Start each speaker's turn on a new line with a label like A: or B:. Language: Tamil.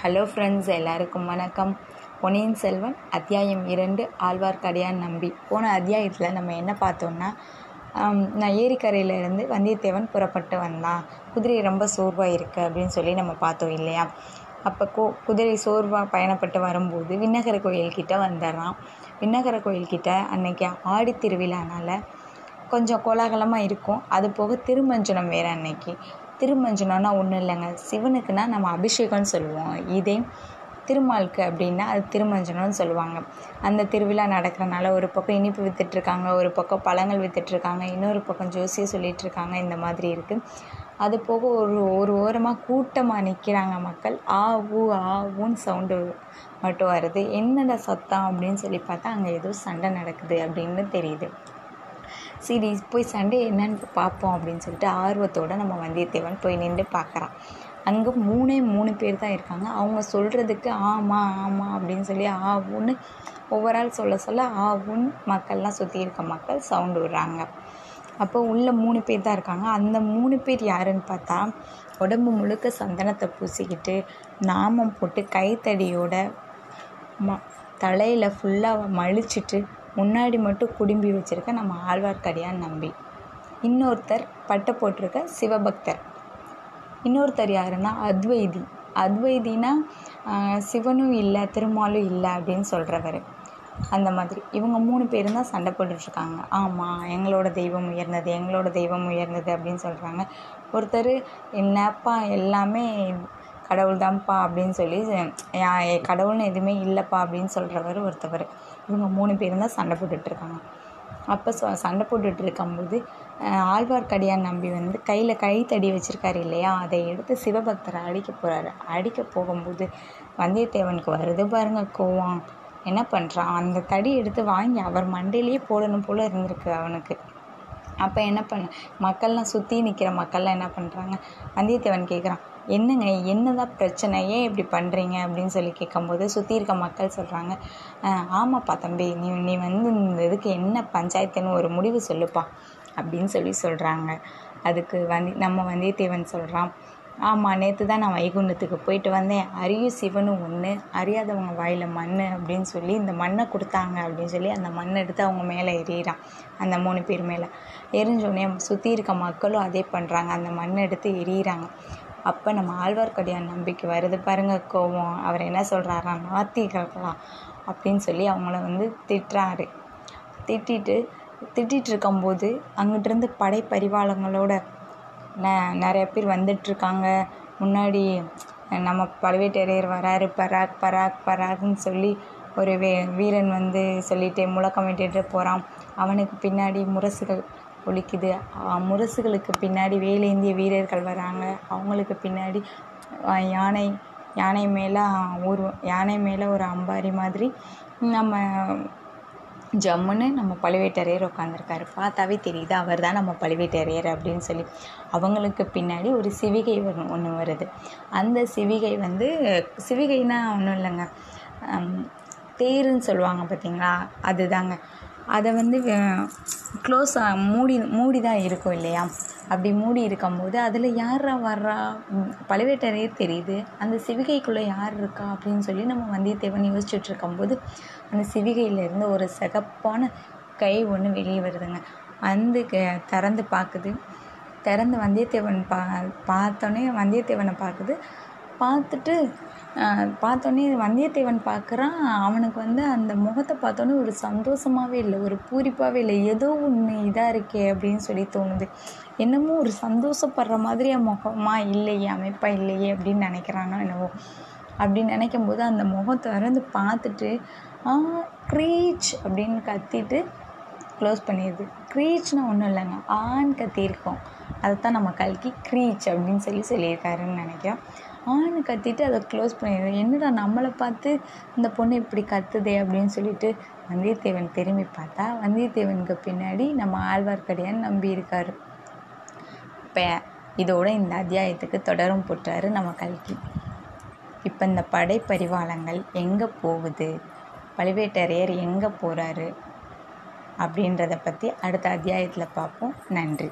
A: ஹலோ ஃப்ரெண்ட்ஸ் எல்லாருக்கும் வணக்கம். பொன்னியின் செல்வன் அத்தியாயம் இரண்டு ஆழ்வார்க்கடியான் நம்பி. போன அத்தியாயத்தில் நம்ம என்ன பார்த்தோம்னா நான் ஏரிக்கரையிலேருந்து வந்தியத்தேவன் புறப்பட்டு வந்தான். குதிரை ரொம்ப சோர்வாக இருக்குது அப்படின்னு சொல்லி நம்ம பார்த்தோம் இல்லையா? அப்போ கோ குதிரை சோர்வாக பயணப்பட்டு வரும்போது விண்ணகர கோயில்கிட்ட வந்துடுறான். விண்ணகர கோயில்கிட்ட அன்னைக்கு ஆடி திருவிழானால கொஞ்சம் கோலாகலமாக இருக்கும். அது போக திருமஞ்சனம் வேறு அன்னைக்கு. திருமஞ்சனம்னா ஒன்றும் இல்லைங்க. சிவனுக்குன்னா நம்ம அபிஷேகம்னு சொல்லுவோம். இதே திருமாலுக்கு அப்படின்னா அது திருமஞ்சனம்னு சொல்லுவாங்க. அந்த திருவிழா நடக்கிறனால ஒரு பக்கம் இனிப்பு வித்துட்ருக்காங்க ஒரு பக்கம் பழங்கள் வித்துட்ருக்காங்க இன்னொரு பக்கம் ஜோசியை சொல்லிகிட்ருக்காங்க இந்த மாதிரி இருக்குது அது போக ஒரு ஒரு ஓரமாக கூட்டமாக நிற்கிறாங்க மக்கள். ஆ ஊ ஆ ஊன்னு சவுண்டு மட்டும் வருது. என்னடா சத்தம் அப்படின்னு சொல்லி பார்த்தா அங்கே ஏதோ சண்டை நடக்குது அப்படின்னு தெரியுது. சரி போய் சண்டே என்னன்னு பார்ப்போம் அப்படின்னு சொல்லிட்டு ஆர்வத்தோட நம்ம வந்தியத்தேவன் போய் நின்று பார்க்குறான். அங்கே மூணே மூணு பேர் தான் இருக்காங்க. அவங்க சொல்கிறதுக்கு ஆமாம் ஆமாம் அப்படின்னு சொல்லி ஆ ஊன்னு ஒவ்வொரு ஆள் சொல்ல சொல்ல ஆ மக்கள்லாம் சுற்றி இருக்க மக்கள் சவுண்டு விடுறாங்க. அப்போ உள்ள மூணு பேர் தான் இருக்காங்க. அந்த மூணு பேர் யாருன்னு பார்த்தா உடம்பு முழுக்க சந்தனத்தை பூசிக்கிட்டு நாமம் போட்டு கைத்தடியோட ம தலையில் ஃபுல்லாக மழிச்சிட்டு முன்னாடி மட்டும் குடும்பி வச்சுருக்க நம்ம ஆழ்வார்க்கடியான் நம்பி. இன்னொருத்தர் பட்டை போட்டிருக்க சிவபக்தர். இன்னொருத்தர் யாருன்னா அத்வைதி. அத்வைதினா சிவனும் இல்லை திருமாலும் இல்லை அப்படின்னு சொல்கிறவர் அந்த மாதிரி. இவங்க மூணு பேரும் தான் சண்டை போட்டுட்ருக்காங்க. ஆமாம் எங்களோட தெய்வம் உயர்ந்தது எங்களோட தெய்வம் உயர்ந்தது அப்படின்னு சொல்கிறாங்க ஒருத்தர் என்னப்பா எல்லாமே கடவுள் தான்ப்பா அப்படின்னு சொல்லி கடவுள்னு எதுவுமே இல்லைப்பா அப்படின்னு சொல்கிறவர் ஒருத்தவர். இவங்க மூணு பேரும் தான் சண்டை போட்டுட்ருக்காங்க. அப்போ சொ சண்டை போட்டுட்டு இருக்கும்போது ஆழ்வார்க்கடியான் நம்பி வந்து கையில் கைத்தடி வச்சுருக்காரு இல்லையா? அதை எடுத்து சிவபக்தரை அடிக்க போகிறாரு அடிக்க போகும்போது வந்தியத்தேவனுக்கு வருது பாருங்க கோவம். என்ன பண்ணுறான் அந்த தடி எடுத்து வாங்கி அவர் மண்டையிலேயே போடணும் போல் இருந்திருக்கு அவனுக்கு. அப்போ என்ன பண்ண மக்கள்லாம் சுற்றி நிற்கிற மக்கள்லாம் என்ன பண்ணுறாங்க வந்தியத்தேவன் கேட்குறான் என்னங்க என்னதான் பிரச்சனை? ஏன் இப்படி பண்ணுறீங்க அப்படின்னு சொல்லி கேட்கும்போது சுற்றி இருக்க மக்கள் சொல்கிறாங்க ஆமாப்பா தம்பி நீ நீ வந்து இந்த இதுக்கு என்ன பஞ்சாயத்துன்னு ஒரு முடிவு சொல்லுப்பா. அப்படின்னு சொல்லி சொல்கிறாங்க அதுக்கு வந்தி நம்ம வந்தியத்தேவன் சொல்கிறான் ஆமாம் நேற்று தான் நான் வைகுண்டத்துக்கு போயிட்டு வந்தேன். அரியும் சிவனும் ஒன்று அறியாதவங்க வாயில் மண் அப்படின்னு சொல்லி இந்த மண்ணை கொடுத்தாங்க அப்படின்னு சொல்லி அந்த மண்ணை எடுத்து அவங்க மேலே எறிகிறான் அந்த மூணு பேர் மேலே. எரிஞ்சோடனே சுற்றி இருக்க மக்களும் அதே பண்ணுறாங்க அந்த மண்ணை எடுத்து எரியிறாங்க அப்போ நம்ம ஆழ்வார்க்கடியான் நம்பிக்கை வருது பாருங்க கோவம். அவர் என்ன சொல்கிறாரா நாத்திகர்களாம் அப்படின்னு சொல்லி அவங்கள வந்து திட்டுறாரு. திட்டிட்டு திட்டிகிட்டு இருக்கும்போது அங்கிட்டிருந்து படை பரிவாளங்களோட ந நிறைய பேர் வந்துட்டுருக்காங்க முன்னாடி நம்ம பழுவேட்டரையர் வராரு பராக் பராக் பராக்னு சொல்லி ஒரு வே வீரன் வந்து சொல்லிட்டு முழக்கமிட்டுட்டு போகிறான் அவனுக்கு பின்னாடி முரசுகள் ஒலிக்குது. முரசுகளுக்கு பின்னாடி வேலேந்திய வீரர்கள் வராங்க. அவங்களுக்கு பின்னாடி யானை யானை மேலே ஒரு யானை மேலே ஒரு அம்பாரி மாதிரி நம்ம ஜம்முன்னு நம்ம பழுவேட்டரையர் உட்காந்துருக்காரு பார்த்தாவே தெரியுது அவர் தான் நம்ம பழுவேட்டரையர் அப்படின்னு சொல்லி. அவங்களுக்கு பின்னாடி ஒரு சிவிகை வரும் ஒன்று வருது. அந்த சிவிகை வந்து சிவிகைனா ஒன்றும் இல்லைங்க. தேருன்னு சொல்லுவாங்க பார்த்தீங்களா அதுதாங்க. அதை வந்து க்ளோஸ் மூடி மூடி தான் இருக்கும் இல்லையா? அப்படி மூடி இருக்கும்போது அதில் யாரா வர்றா? பழுவேட்டரையே தெரியுது. அந்த சிவிகைக்குள்ளே யார் இருக்கா? அப்படின்னு சொல்லி நம்ம வந்தியத்தேவன் யோசிச்சுட்டு இருக்கும்போது அந்த சிவிகையிலேருந்து ஒரு சிகப்பான கை ஒன்று வெளியே வருதுங்க. வந்து க- திறந்து பார்க்குது. திறந்து வந்தியத்தேவன் பா பார்த்தோன்னே வந்தியத்தேவனை பார்க்குது. பார்த்துட்டு பார்த்தோன்னே வந்தியத்தேவன் பார்க்குறான். அவனுக்கு வந்து அந்த முகத்தை பார்த்தோன்னே ஒரு சந்தோஷமாகவே இல்லை ஒரு பூரிப்பாகவே இல்லை. ஏதோ ஒன்று இதாக இருக்கே அப்படின்னு சொல்லி தோணுது. என்னமோ ஒரு சந்தோஷப்படுற மாதிரி முகமாக முகமா இல்லையே அமைப்பாக இல்லையே அப்படின்னு நினைக்கிறானோ என்னவோ. அப்படி நினைக்கும் போது அந்த முகத்தை வந்து பார்த்துட்டு ஆ க்ரீச் அப்படின்னு கத்திட்டு க்ளோஸ் பண்ணிடுது. க்ரீச்னா ஒன்றும் இல்லைங்க ஆண் கத்தியிருக்கோம் அதை தான் நம்ம கல்கி க்ரீச் அப்படின்னு சொல்லி சொல்லியிருக்காருன்னு நினைக்கிறோம் ஆண் கத்திட்டு அதை க்ளோஸ் பண்ணிடுது என்னடா நம்மளை பார்த்து இந்த பொண்ணு இப்படி கத்துதே அப்படின்னு சொல்லிட்டு வந்தியத்தேவன் திரும்பி பார்த்தா வந்தியத்தேவனுக்கு பின்னாடி நம்ம ஆழ்வார்க்கடியான்னு நம்பி இருக்காரு. இப்போ இதோட இந்த அத்தியாயத்துக்கு தொடரும் போட்டாரு நம்ம கல்கி. இப்போ இந்த படைப்பரிவாளங்கள் எங்கே போகுது? பழுவேட்டரையர் எங்கே போகிறாரு அப்படின்றத பற்றி அடுத்த அத்தியாயத்தில் பார்ப்போம். நன்றி.